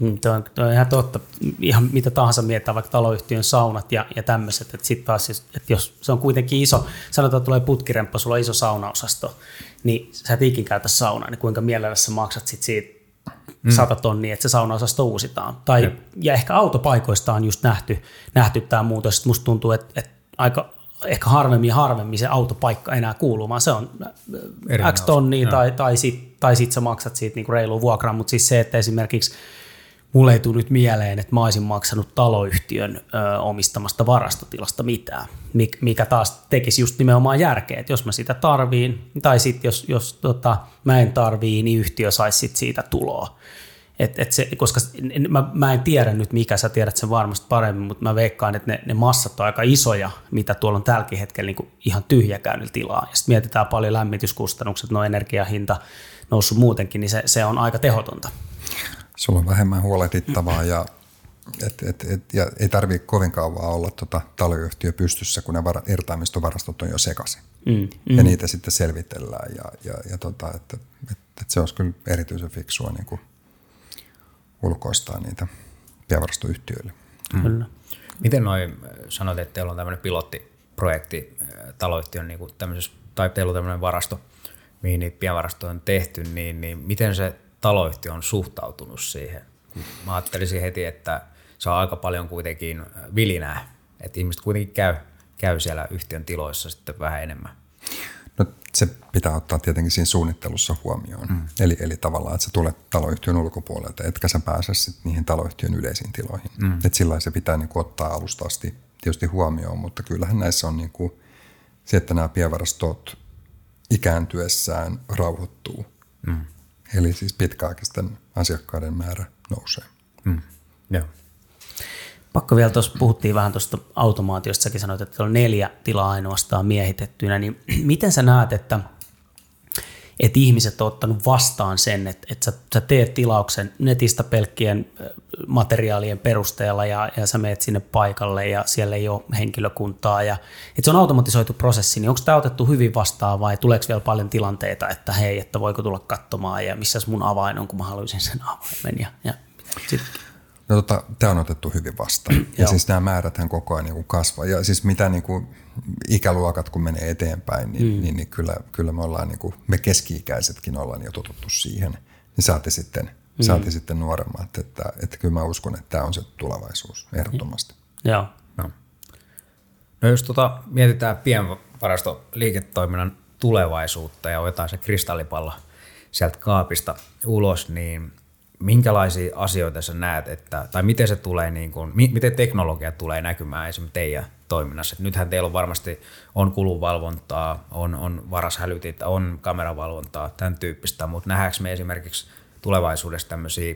Mm, Tuo on, on ihan totta. Ihan mitä tahansa mietitään, vaikka taloyhtiön saunat ja, ja tämmöiset. Että sitten taas, että jos se on kuitenkin iso, sanotaan, että tulee putkiremppa, sulla on iso saunaosasto, niin sä et ikin käytä saunaa, niin kuinka mielelläsi maksat sit siitä mm. 100 tonnia, että se saunaosasto uusitaan. Tai, ja. ja ehkä autopaikoista on just nähty, nähty tämä muutos. Musta tuntuu, että, että aika ehkä harvemmin ja harvemmin se autopaikka enää kuuluu, vaan se on Eri X tonnia tai, tai sitten tai sit sä maksat siitä niinku reilu vuokraa, mutta siis se, että esimerkiksi mulle ei tule nyt mieleen, että mä olisin maksanut taloyhtiön ö, omistamasta varastotilasta mitään, mikä taas tekisi just nimenomaan järkeä, että jos mä sitä tarviin, tai sitten jos, jos tota, mä en tarvii, niin yhtiö saisi sit siitä tuloa. Et, et se, koska mä, mä en tiedä nyt mikä, sä tiedät sen varmasti paremmin, mutta mä veikkaan, että ne, ne massat on aika isoja, mitä tuolla on tälläkin hetkellä niin ihan tyhjäkäynnillä tilaa. Ja sitten mietitään paljon lämmityskustannukset, no energiahinta noussut muutenkin, niin se, se on aika tehotonta sulla on vähemmän huolehdittavaa ja, et, et, et, ja ei tarvitse kovin kauan olla tota taloyhtiö pystyssä, kun ne var, irtaimistovarastot on jo sekaisin. Mm, mm. Ja niitä sitten selvitellään ja, ja, ja tota, että, et, et se olisi kyllä erityisen fiksua niin kuin ulkoistaa niitä pienvarastoyhtiöille. Mm. Kyllä. Miten noin sanoit, että teillä on tämmöinen pilottiprojekti taloyhtiön niin kuin tai teillä on tämmöinen varasto, mihin niitä pienvarastoja on tehty, niin, niin miten se taloyhtiö on suhtautunut siihen. Mä ajattelisin heti, että se on aika paljon kuitenkin vilinää, että ihmiset kuitenkin käy, käy siellä yhtiön tiloissa sitten vähän enemmän. No, se pitää ottaa tietenkin siinä suunnittelussa huomioon. Mm. Eli, eli tavallaan, että sä tulet taloyhtiön ulkopuolelta, etkä sä pääse sit niihin taloyhtiön yleisiin tiloihin. Mm. Että sillä se pitää niin kuin, ottaa alusta asti tietysti huomioon, mutta kyllähän näissä on niin kuin, se, että nämä pienvarastot ikääntyessään rauhoittuu. Mm. Eli siis pitkäaikaisten asiakkaiden määrä nousee. Mm. Joo. Pakko vielä tuossa, puhuttiin vähän tuosta automaatiosta, säkin sanoit, että on neljä tilaa ainoastaan miehitettynä, niin *clears throat* miten sä näet, että että ihmiset on ottanut vastaan sen, että, että sä, sä teet tilauksen netistä pelkkien materiaalien perusteella ja, ja sä meet sinne paikalle ja siellä ei ole henkilökuntaa. Ja, että se on automatisoitu prosessi, niin onko tämä otettu hyvin vastaan vai tuleeko vielä paljon tilanteita, että hei, että voiko tulla katsomaan ja missä mun avain on, kun mä haluaisin sen *laughs* avaimen ja, ja sit. No tota, tämä on otettu hyvin vastaan. *clears throat* ja siis nämä määräthän koko ajan niin kasvaa. Ja siis mitä niin kuin ikäluokat kun menee eteenpäin, niin, mm. niin, niin kyllä, kyllä me ollaan, niin kuin, me keski-ikäisetkin ollaan jo totuttu siihen. Niin saati sitten, mm. saati sitten nuoremmat, että, että kyllä mä uskon, että tämä on se tulevaisuus ehdottomasti. Mm. Joo. No. no jos tota, mietitään pienvarastoliiketoiminnan tulevaisuutta ja otetaan se kristallipallo sieltä kaapista ulos, niin minkälaisia asioita sä näet, että, tai miten se tulee, niin kuin, miten teknologia tulee näkymään esimerkiksi teidän toiminnassa. Et nythän teillä on varmasti on kulunvalvontaa, on, on varashälytit, on kameravalvontaa, tämän tyyppistä, mutta nähdäänkö me esimerkiksi tulevaisuudessa tämmöisiä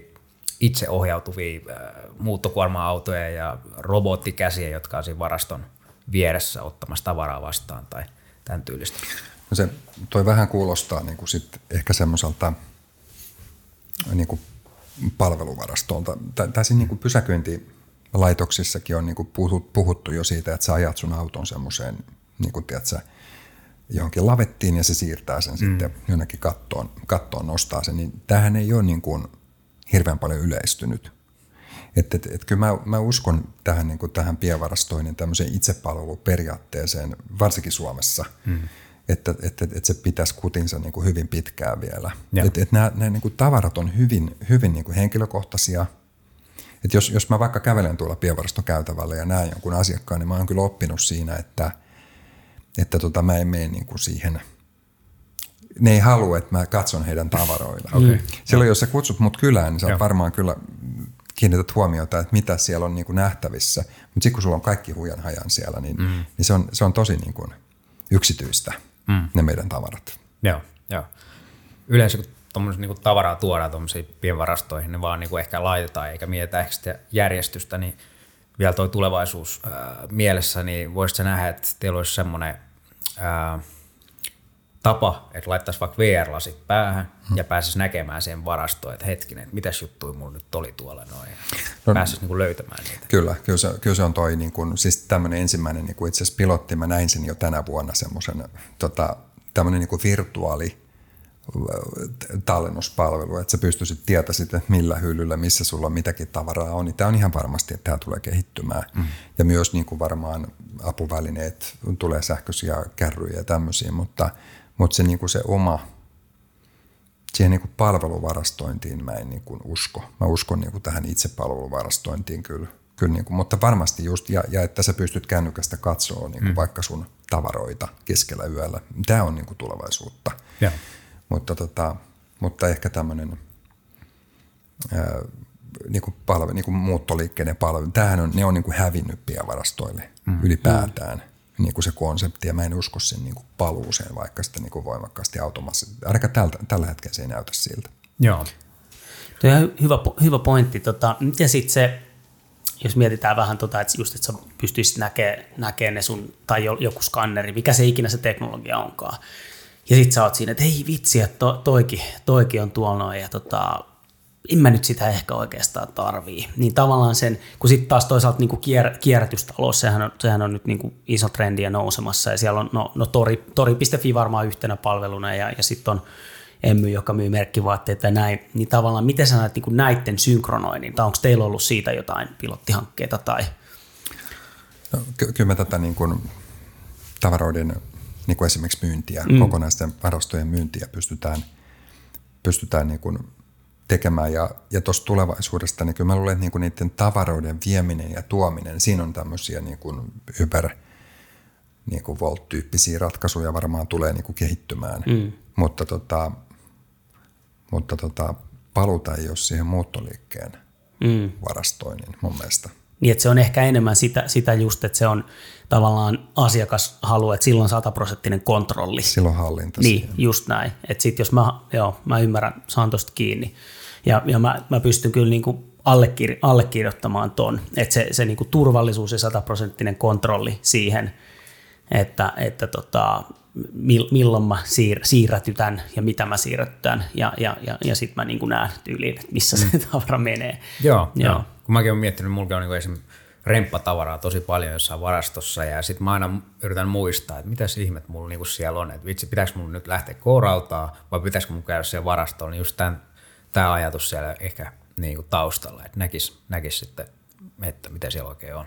itseohjautuvia äh, muuttokuorma-autoja ja robottikäsiä, jotka on siinä varaston vieressä ottamassa tavaraa vastaan tai tämän tyylistä? No se toi vähän kuulostaa niin kuin sit ehkä semmoiselta niin kuin palveluvarastolta. Tai siis niin kuin pysäköintilaitoksissakin on niin kuin puhuttu jo siitä, että sä ajat sun auton semmoiseen niin kuin, tiedätkö, johonkin lavettiin ja se siirtää sen mm. sitten jonnekin kattoon, kattoon nostaa sen, niin tämähän ei ole niin kuin hirveän paljon yleistynyt. Että et, et kyllä mä, mä uskon tähän, niin kuin tähän pienvarastoinnin tämmöiseen itsepalveluperiaatteeseen, varsinkin Suomessa. Mm että, että, että se pitäisi kutinsa niin kuin hyvin pitkään vielä. Että, että nämä, nämä niin kuin tavarat on hyvin, hyvin niin kuin henkilökohtaisia. Että jos, jos mä vaikka kävelen tuolla pienvarastokäytävällä ja näen jonkun asiakkaan, niin mä oon kyllä oppinut siinä, että, että tota, mä en mene niin kuin siihen – ne ei halua, että mä katson heidän tavaroita. Okay. Silloin jos sä kutsut mut kylään, niin sä Joo. varmaan kyllä kiinnität huomiota, että mitä siellä on niin kuin nähtävissä. Mutta sitten kun sulla on kaikki huijan hajan siellä, niin, mm. niin se, on, se on tosi niin kuin yksityistä mm. ne meidän tavarat. Joo, joo. Yleensä kun niin tavaraa tuodaan tuommoisiin pienvarastoihin, ne vaan niin kuin ehkä laitetaan eikä mietitä ehkä sitä järjestystä, niin vielä tuo tulevaisuus ää, mielessä, niin voisitko nähdä, että teillä olisi semmoinen tapa, että laittaisi vaikka VR-lasit päähän hmm. ja pääsisi näkemään sen varastoon, että hetkinen, että mitäs juttuja mulla nyt oli tuolla noin. No, pääsisi niin kuin löytämään niitä. Kyllä, kyllä se, kyllä se on toi, niin kuin, siis tämmöinen ensimmäinen niin kuin itse asiassa pilotti, mä näin sen jo tänä vuonna semmoisen tota, tämmöinen niin kuin virtuaali äh, tallennuspalvelu, että sä pystyisit tietäisit, että millä hyllyllä, missä sulla mitäkin tavaraa on, niin tämä on ihan varmasti, että tämä tulee kehittymään. Mm. Ja myös niin kuin varmaan apuvälineet, tulee sähköisiä kärryjä ja tämmöisiä, mutta – mutta se, niin kuin se oma, siihen niin kuin palveluvarastointiin mä en niin kuin usko. Mä uskon niin kuin tähän itse palveluvarastointiin kyllä. kyllä niin kuin, mutta varmasti just, ja, ja että sä pystyt kännykästä katsoa niin kuin mm. vaikka sun tavaroita keskellä yöllä. Tämä on niin kuin tulevaisuutta. Ja. Mutta, tota, mutta ehkä tämmöinen niin kuin palvelu, niin kuin muuttoliikkeiden palvelu, tämähän on, ne on niin kuin hävinnyt pienvarastoille mm. ylipäätään. Mm niin kuin se konsepti, ja mä en usko sen niin kuin paluuseen, vaikka sitä niin kuin voimakkaasti automaattisesti. Ainakaan tällä, tällä hetkellä se ei näytä siltä. Joo. Tuo on hyvä, hyvä pointti. Tota, miten sitten se, jos mietitään vähän, tota, että just, että sä pystyisit näkemään näkee ne sun, tai joku skanneri, mikä se ikinä se teknologia onkaan. Ja sitten sä oot siinä, että hei vitsi, että to, toikin, toikin on tuolla noin, ja tota, en mä nyt sitä ehkä oikeastaan tarvii. Niin tavallaan sen, kun sitten taas toisaalta niin kuin kier, kierrätystalous, sehän on, sehän on nyt niin kuin iso trendi ja nousemassa, ja siellä on no, no tori, tori.fi varmaan yhtenä palveluna, ja, ja sitten on Emmy, joka myy merkkivaatteita ja näin, niin tavallaan miten sä näet niin näiden synkronoinnin, tai onko teillä ollut siitä jotain pilottihankkeita tai? No, ky- kyllä me tätä niin kuin tavaroiden niin kuin esimerkiksi myyntiä, mm. kokonaisten varastojen myyntiä pystytään, pystytään niin kuin tekemään. Ja, ja tuossa tulevaisuudesta, niin kyllä mä luulen, että niinku niiden tavaroiden vieminen ja tuominen, siinä on tämmöisiä niinku hyper niinku Volt-tyyppisiä ratkaisuja varmaan tulee niinku kehittymään. Mm. Mutta, tota, mutta tota, paluta ei ole siihen muuttoliikkeen mm. varastoinnin mun mielestä. Niin, että se on ehkä enemmän sitä, sitä just, että se on tavallaan asiakas haluaa, että silloin sataprosenttinen kontrolli. Silloin hallinta Niin, siihen. just näin. Että sitten jos mä, joo, mä ymmärrän, saan tuosta kiinni, ja, ja mä, mä pystyn kyllä niin kuin allekir, allekirjoittamaan ton, että se, se niin kuin turvallisuus ja sataprosenttinen kontrolli siihen, että, että tota, milloin mä siir, siirrätytän ja mitä mä siirrätytän ja, ja, ja, ja sitten mä niin näen tyyliin, että missä mm. se tavara menee. Joo, joo. joo. kun mäkin olen miettinyt, mulla on niin esimerkiksi remppatavaraa tosi paljon jossain varastossa ja sitten mä aina yritän muistaa, että mitäs ihmet mulla niinku siellä on, että vitsi, pitääkö mun nyt lähteä kourautaa vai pitäisikö mun käydä siellä varastoon, niin just tämä ajatus siellä ehkä niinku taustalla, että näkis, näkis sitten, että mitä siellä oikein on.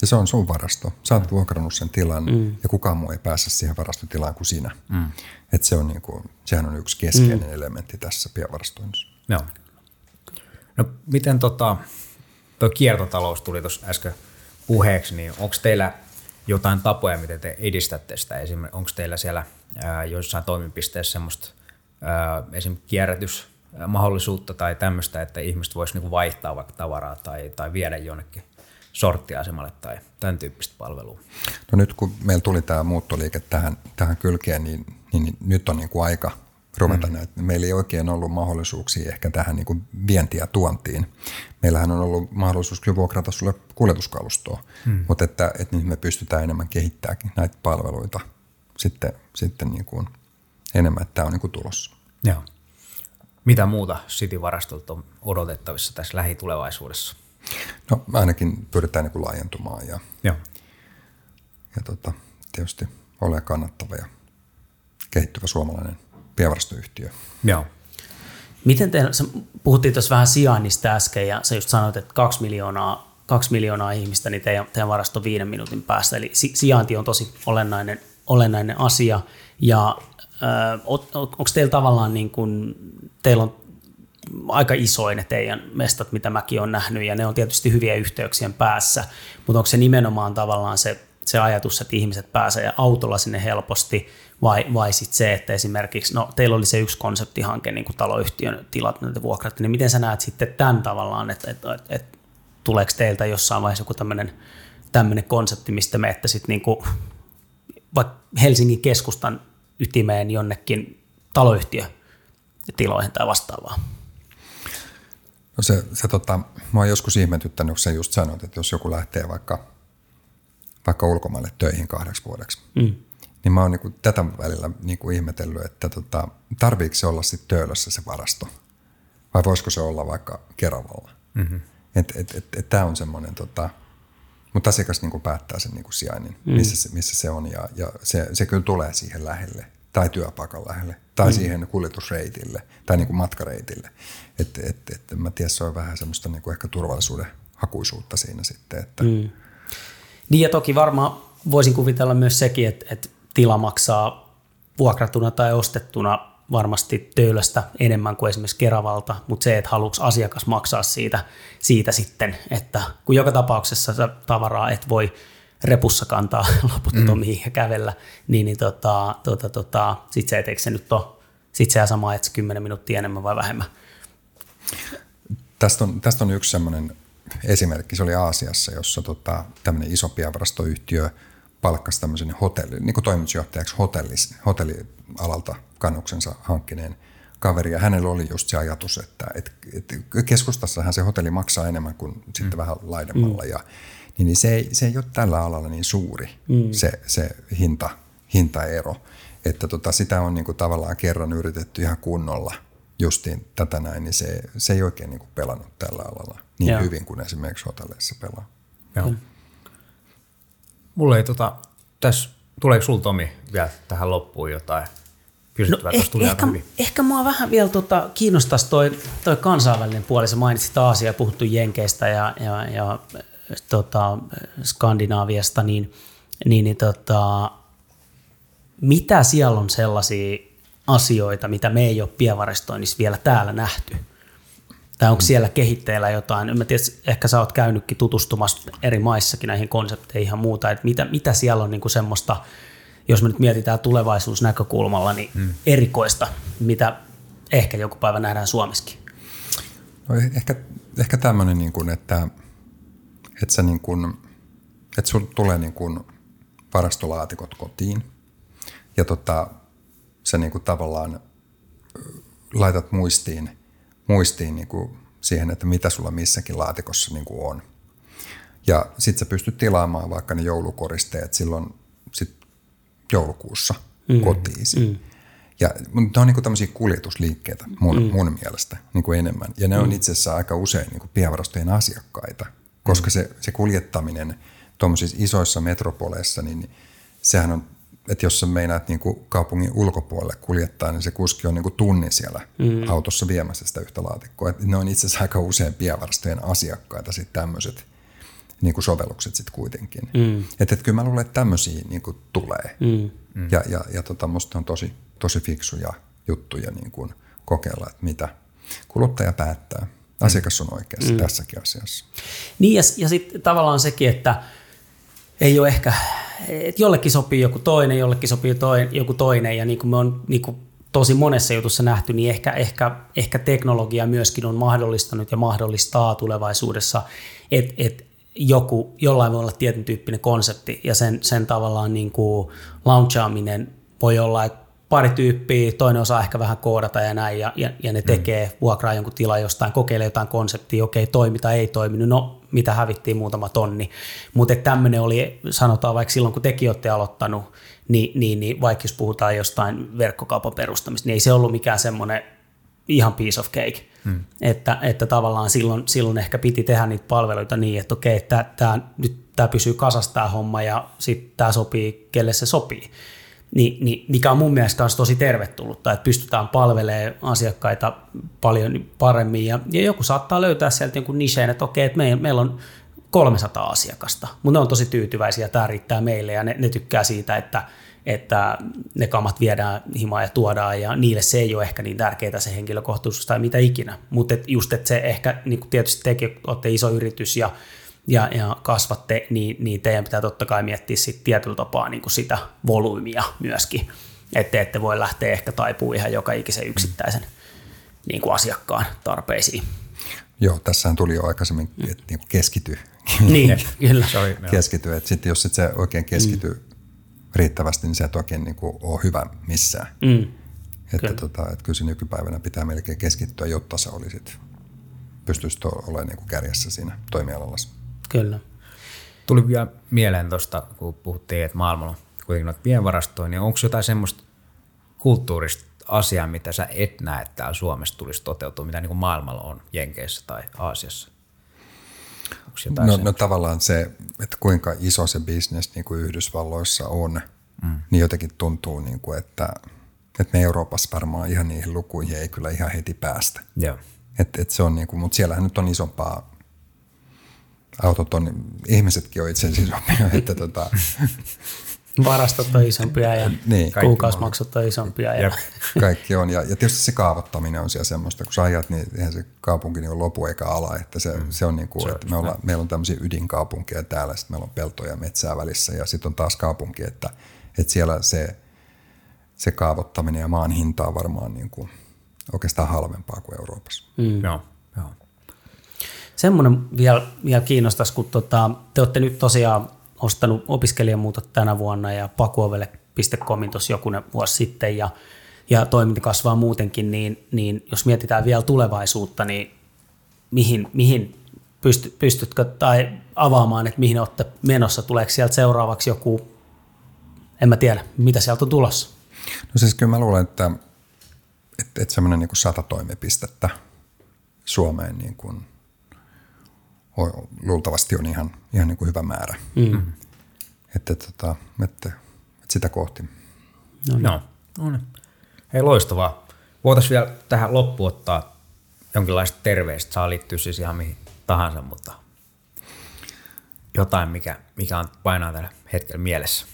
Ja se on sun varasto. Sä oot mm. vuokrannut sen tilan mm. ja kukaan muu ei pääse siihen varastotilaan kuin sinä. Mm. Et se on niinku, sehän on yksi keskeinen mm. elementti tässä pienvarastoinnissa. Joo. No miten tota, tuo kiertotalous tuli tuossa äsken puheeksi, niin onko teillä jotain tapoja, miten te edistätte sitä? Esimerkiksi onko teillä siellä ää, joissain toimipisteessä semmoista ää, esimerkiksi kierrätysmahdollisuutta tai tämmöistä, että ihmiset voisivat niinku vaihtaa vaikka tavaraa tai, tai viedä jonnekin sorttiasemalle tai tämän tyyppistä palvelua? No nyt kun meillä tuli tämä muuttoliike tähän, tähän kylkeen, niin, niin, niin nyt on niin kuin aika ruveta mm. näitä. Meillä ei oikein ollut mahdollisuuksia ehkä tähän niin kuin vientiä tuontiin. Meillähän on ollut mahdollisuus kyllä vuokrata sulle kuljetuskalustoa, mm. mutta että, että nyt me pystytään enemmän kehittämään näitä palveluita sitten, sitten niin kuin enemmän, että tämä on niin kuin tulossa. Joo. Mitä muuta City-varastolta on odotettavissa tässä lähitulevaisuudessa? No ainakin pyritään niin kuin laajentumaan ja, Joo. ja tota, tietysti ole kannattava ja kehittyvä suomalainen pienvarastoyhtiö. Joo. Miten te, puhuttiin tuossa vähän sijainnista äsken ja sä just sanoit, että kaksi miljoonaa, kaksi miljoonaa ihmistä niin teidän, teidän varasto viiden minuutin päästä. Eli sijainti on tosi olennainen, olennainen asia. Ja onko teillä tavallaan niin kuin, teillä on aika isoin ne teidän mestat, mitä mäkin olen nähnyt, ja ne on tietysti hyviä yhteyksien päässä, mutta onko se nimenomaan tavallaan se, se ajatus, että ihmiset pääsee autolla sinne helposti, vai, vai sitten se, että esimerkiksi, no teillä oli se yksi konseptihanke, niin kuin taloyhtiön tilat, näitä vuokrat, niin miten sä näet sitten tämän tavallaan, että, että, että, että tuleeko teiltä jossain vaiheessa joku tämmöinen, tämmöinen konsepti, mistä me, että sitten niin kuin, vaikka Helsingin keskustan ytimeen jonnekin taloyhtiö tiloihin tai vastaavaa? No se, se tota, mä oon joskus ihmetyttänyt, kun sä just sanoit, että jos joku lähtee vaikka, vaikka ulkomaille töihin kahdeksi vuodeksi, mm. niin mä oon niinku tätä välillä niinku ihmetellyt, että tota, tarviiko se olla sitten töölössä se varasto, vai voisiko se olla vaikka Keravalla. Mm-hmm. Että et, et, et, tämä on semmoinen, tota, mutta asiakas niinku päättää sen niinku sijainnin, mm. missä, se, missä se on, ja, ja se, se kyllä tulee siihen lähelle tai työpaikan lähelle tai mm. siihen kuljetusreitille tai niin kuin matkareitille. Että et, et, mä tiedän, se on vähän semmoista niin kuin ehkä turvallisuuden hakuisuutta siinä sitten. Että. Mm. Niin ja toki varmaan voisin kuvitella myös sekin, että, että tila maksaa vuokratuna tai ostettuna varmasti töölöstä enemmän kuin esimerkiksi Keravalta, mutta se, että haluatko asiakas maksaa siitä, siitä sitten, että kun joka tapauksessa tavaraa et voi repussa kantaa *laughs* loputtomiin mm. ja kävellä, niin, niin tota, tota, tota, sit se, eikö se nyt ole, sit se sama, että 10 minuuttia enemmän vai vähemmän. Tästä on, tästä on yksi sellainen esimerkki, se oli Aasiassa, jossa tota, tämmöinen iso pienvarastoyhtiö palkkasi tämmöisen hotelli, niin kuin toimitusjohtajaksi hotellis, hotellialalta kannuksensa hankkineen kaveri, ja hänellä oli just se ajatus, että, että, että keskustassahan se hotelli maksaa enemmän kuin mm. sitten vähän laidemmalla, mm. ja niin, niin se, ei, se ei ole tällä alalla niin suuri mm. se, se hinta, hintaero. Että tota, sitä on niin kuin tavallaan kerran yritetty ihan kunnolla justiin tätä näin, niin se, se ei oikein niin kuin pelannut tällä alalla niin Joo. hyvin kuin esimerkiksi hotelleissa pelaa. Joo. Mm. Mulla ei tota, tässä, tuleeko sulla Tomi vielä tähän loppuun jotain kysyttävää? No, eh, tuli ehkä, hyvin. ehkä mua vähän vielä tota, kiinnostaisi toi, toi kansainvälinen puoli. Sä mainitsit Aasia, puhuttu Jenkeistä ja, ja, ja tota, Skandinaaviasta, niin, niin, niin tota, mitä siellä on sellaisia asioita, mitä me ei ole pienvarastoinnissa vielä täällä nähty? Tai onko siellä kehitteillä jotain? Mä tiedän, ehkä sä oot käynytkin tutustumassa eri maissakin näihin konsepteihin ja muuta, että mitä, mitä siellä on niin kuin semmoista, jos me nyt mietitään tulevaisuusnäkökulmalla, niin hmm. erikoista, mitä ehkä joku päivä nähdään Suomessakin? No ehkä, ehkä tämmöinen, niin kuin, että että sä niin kun, että sun tulee niin kun varastolaatikot kotiin ja tota, sä niin kuin tavallaan laitat muistiin, muistiin niin kuin siihen, että mitä sulla missäkin laatikossa niin kuin on. Ja sit sä pystyt tilaamaan vaikka ne joulukoristeet silloin joulukuussa mm. kotiisi. Mm. Ja mutta on niin tämmöisiä kuljetusliikkeitä mun, mm. mun mielestä niin kuin enemmän. Ja ne mm. on itse asiassa aika usein niin kuin pienvarastojen asiakkaita, koska mm. se, se kuljettaminen tuommoisissa isoissa metropoleissa, niin sehän on että jos sä meinaat niin kuin kaupungin ulkopuolelle kuljettaa, niin se kuski on niin kuin tunnin siellä mm. autossa viemässä sitä yhtä laatikkoa. Et ne on itse asiassa aika usein pienvarastojen asiakkaita sitten tämmöiset niin kuin sovellukset sitten kuitenkin. Mm. Että et kyllä mä luulen, että tämmöisiä niin kuin tulee. Mm. Ja, ja, ja tota, musta on tosi, tosi fiksuja juttuja niin kuin kokeilla, että mitä kuluttaja päättää. Asiakas on oikeassa mm. tässäkin asiassa. Niin ja, ja sitten tavallaan sekin, että ei ole ehkä, että jollekin sopii joku toinen, jollekin sopii toinen, joku toinen ja niin kuin me on niin kuin tosi monessa jutussa nähty, niin ehkä, ehkä, ehkä teknologia myöskin on mahdollistanut ja mahdollistaa tulevaisuudessa, että et joku, jollain voi olla tietyn tyyppinen konsepti ja sen, sen tavallaan niin kuin launchaaminen voi olla, että pari tyyppiä, toinen osaa ehkä vähän koodata ja näin, ja, ja, ja ne mm. tekee, mm. vuokraa jonkun tila jostain, kokeilee jotain konseptia, okei, toimi tai ei toiminut, no mitä hävittiin muutama tonni. Mutta tämmöinen oli, sanotaan vaikka silloin, kun tekin olette aloittanut, niin, niin, niin vaikka jos puhutaan jostain verkkokaupan perustamista, niin ei se ollut mikään semmoinen ihan piece of cake. Hmm. Että, että tavallaan silloin, silloin ehkä piti tehdä niitä palveluita niin, että okei, että tämä, nyt tämä pysyy kasassa tämä homma ja sitten tämä sopii, kelle se sopii niin, niin, mikä on mun mielestä myös tosi tervetullutta, että pystytään palvelemaan asiakkaita paljon paremmin. Ja, ja joku saattaa löytää sieltä jonkun nisheen, että okei, että meillä, meillä on 300 asiakasta, mutta ne on tosi tyytyväisiä, tämä riittää meille ja ne, ne tykkää siitä, että, että ne kamat viedään himaan ja tuodaan ja niille se ei ole ehkä niin tärkeää se henkilökohtaisuus tai mitä ikinä, mutta et just, että se ehkä niin tietysti tekin olette iso yritys ja ja, ja kasvatte, niin, niin teidän pitää totta kai miettiä sit tietyllä tapaa niin kuin sitä volyymia myöskin, että ette voi lähteä ehkä taipuu ihan joka ikisen yksittäisen niin kuin asiakkaan tarpeisiin. Joo, tässähän tuli jo aikaisemmin, että niin keskity. niin, *laughs* kyllä. Sorry, keskity, että sitten jos et se oikein keskity mm. riittävästi, niin se et oikein niin kuin ole hyvä missään. Mm. Että, kyllä. Tota, että kyllä se nykypäivänä pitää melkein keskittyä, jotta sä olisit, pystyisit olemaan niin kuin kärjessä siinä toimialalla. Kyllä. Tuli vielä mieleen tuosta, kun puhuttiin, että maailmalla on kuitenkin noita pienvarastoja, niin onko jotain semmoista kulttuurista asiaa, mitä sä et näe, että täällä Suomessa tulisi toteutua, mitä niin kuin maailmalla on Jenkeissä tai Aasiassa? No, no tavallaan se, että kuinka iso se bisnes niin kuin Yhdysvalloissa on, mm. niin jotenkin tuntuu, niin kuin, että, että me Euroopassa varmaan ihan niihin lukuihin ei kyllä ihan heti päästä. Joo. Et, et se on niin kuin, mutta siellähän nyt on isompaa autot on, ihmisetkin on itse asiassa isompia, *laughs* että tota, Varastot on isompia ja niin, kuukausimaksut on isompia. Ja. Kaikki on. Ja, ja tietysti se kaavoittaminen on siellä semmoista, kun sä ajat, niin eihän se kaupunki niin on lopu eikä ala. Että se, mm. se on niin kuin, se että me ollaan, meillä on tämmöisiä ydinkaupunkeja täällä, sitten meillä on peltoja ja metsää välissä ja sitten on taas kaupunki, että, että siellä se, se kaavoittaminen ja maan hinta on varmaan niin kuin oikeastaan halvempaa kuin Euroopassa. Mm. Joo, joo. Semmoinen vielä, vielä kiinnostaisi, kun tota, te olette nyt tosiaan ostanut opiskelijamuutot tänä vuonna ja pakuovelle.comin tuossa jokunen vuosi sitten ja, ja toiminta kasvaa muutenkin, niin, niin jos mietitään vielä tulevaisuutta, niin mihin, mihin pystyt, pystytkö tai avaamaan, että mihin olette menossa? Tuleeko sieltä seuraavaksi joku, en mä tiedä, mitä sieltä on tulossa? No siis kyllä mä luulen, että, että, että semmoinen niin kuin sata toimipistettä Suomeen niin kuin luultavasti on ihan, ihan niin kuin hyvä määrä. Mm. Että, tota, että, että sitä kohti. No, niin. no, no. Hei loistavaa. Voitaisiin vielä tähän loppuun ottaa jonkinlaista terveistä. Saa liittyä siis ihan mihin tahansa, mutta jotain, mikä, mikä on painaa tällä hetkellä mielessä.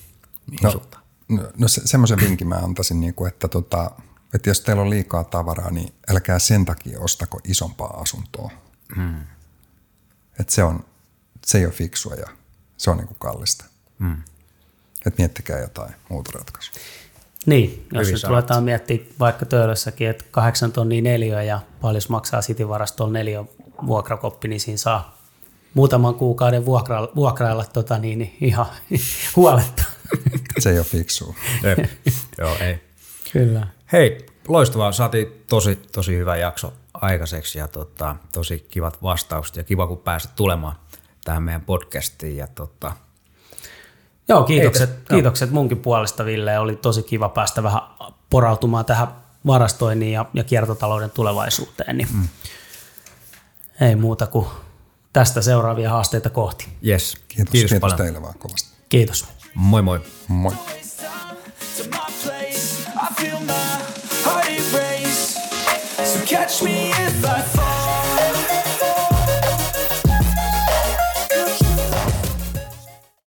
no, no, no se, semmoisen vinkin mä antaisin, niin kuin, että, tota, että jos teillä on liikaa tavaraa, niin älkää sen takia ostako isompaa asuntoa. Hmm että se, on, se ei ole fiksua ja se on niin kuin kallista. Mm. Että miettikää jotain muuta ratkaisua. Niin, jos Hyvin nyt ruvetaan miettimään vaikka Töölössäkin, että kahdeksan tonnia neliö ja paljon maksaa City-varastolla neljä vuokrakoppi, niin siinä saa muutaman kuukauden vuokra, vuokrailla tota, niin, niin ihan *laughs* huoletta. Se ei ole fiksua. Joo, ei. Kyllä. Hei, loistavaa. Saatiin tosi, tosi hyvä jakso aikaiseksi ja tota, tosi kivat vastaukset ja kiva kun pääsit tulemaan tähän meidän podcastiin. Ja tota... Joo, kiitokset, Eikä, kiitokset munkin puolesta Ville. Oli tosi kiva päästä vähän porautumaan tähän varastoinnin ja, ja kiertotalouden tulevaisuuteen. Niin mm. Ei muuta kuin tästä seuraavia haasteita kohti. Yes. Kiitos, kiitos, kiitos teille vaan kovasti. Kiitos. Moi moi. Moi. Catch me if I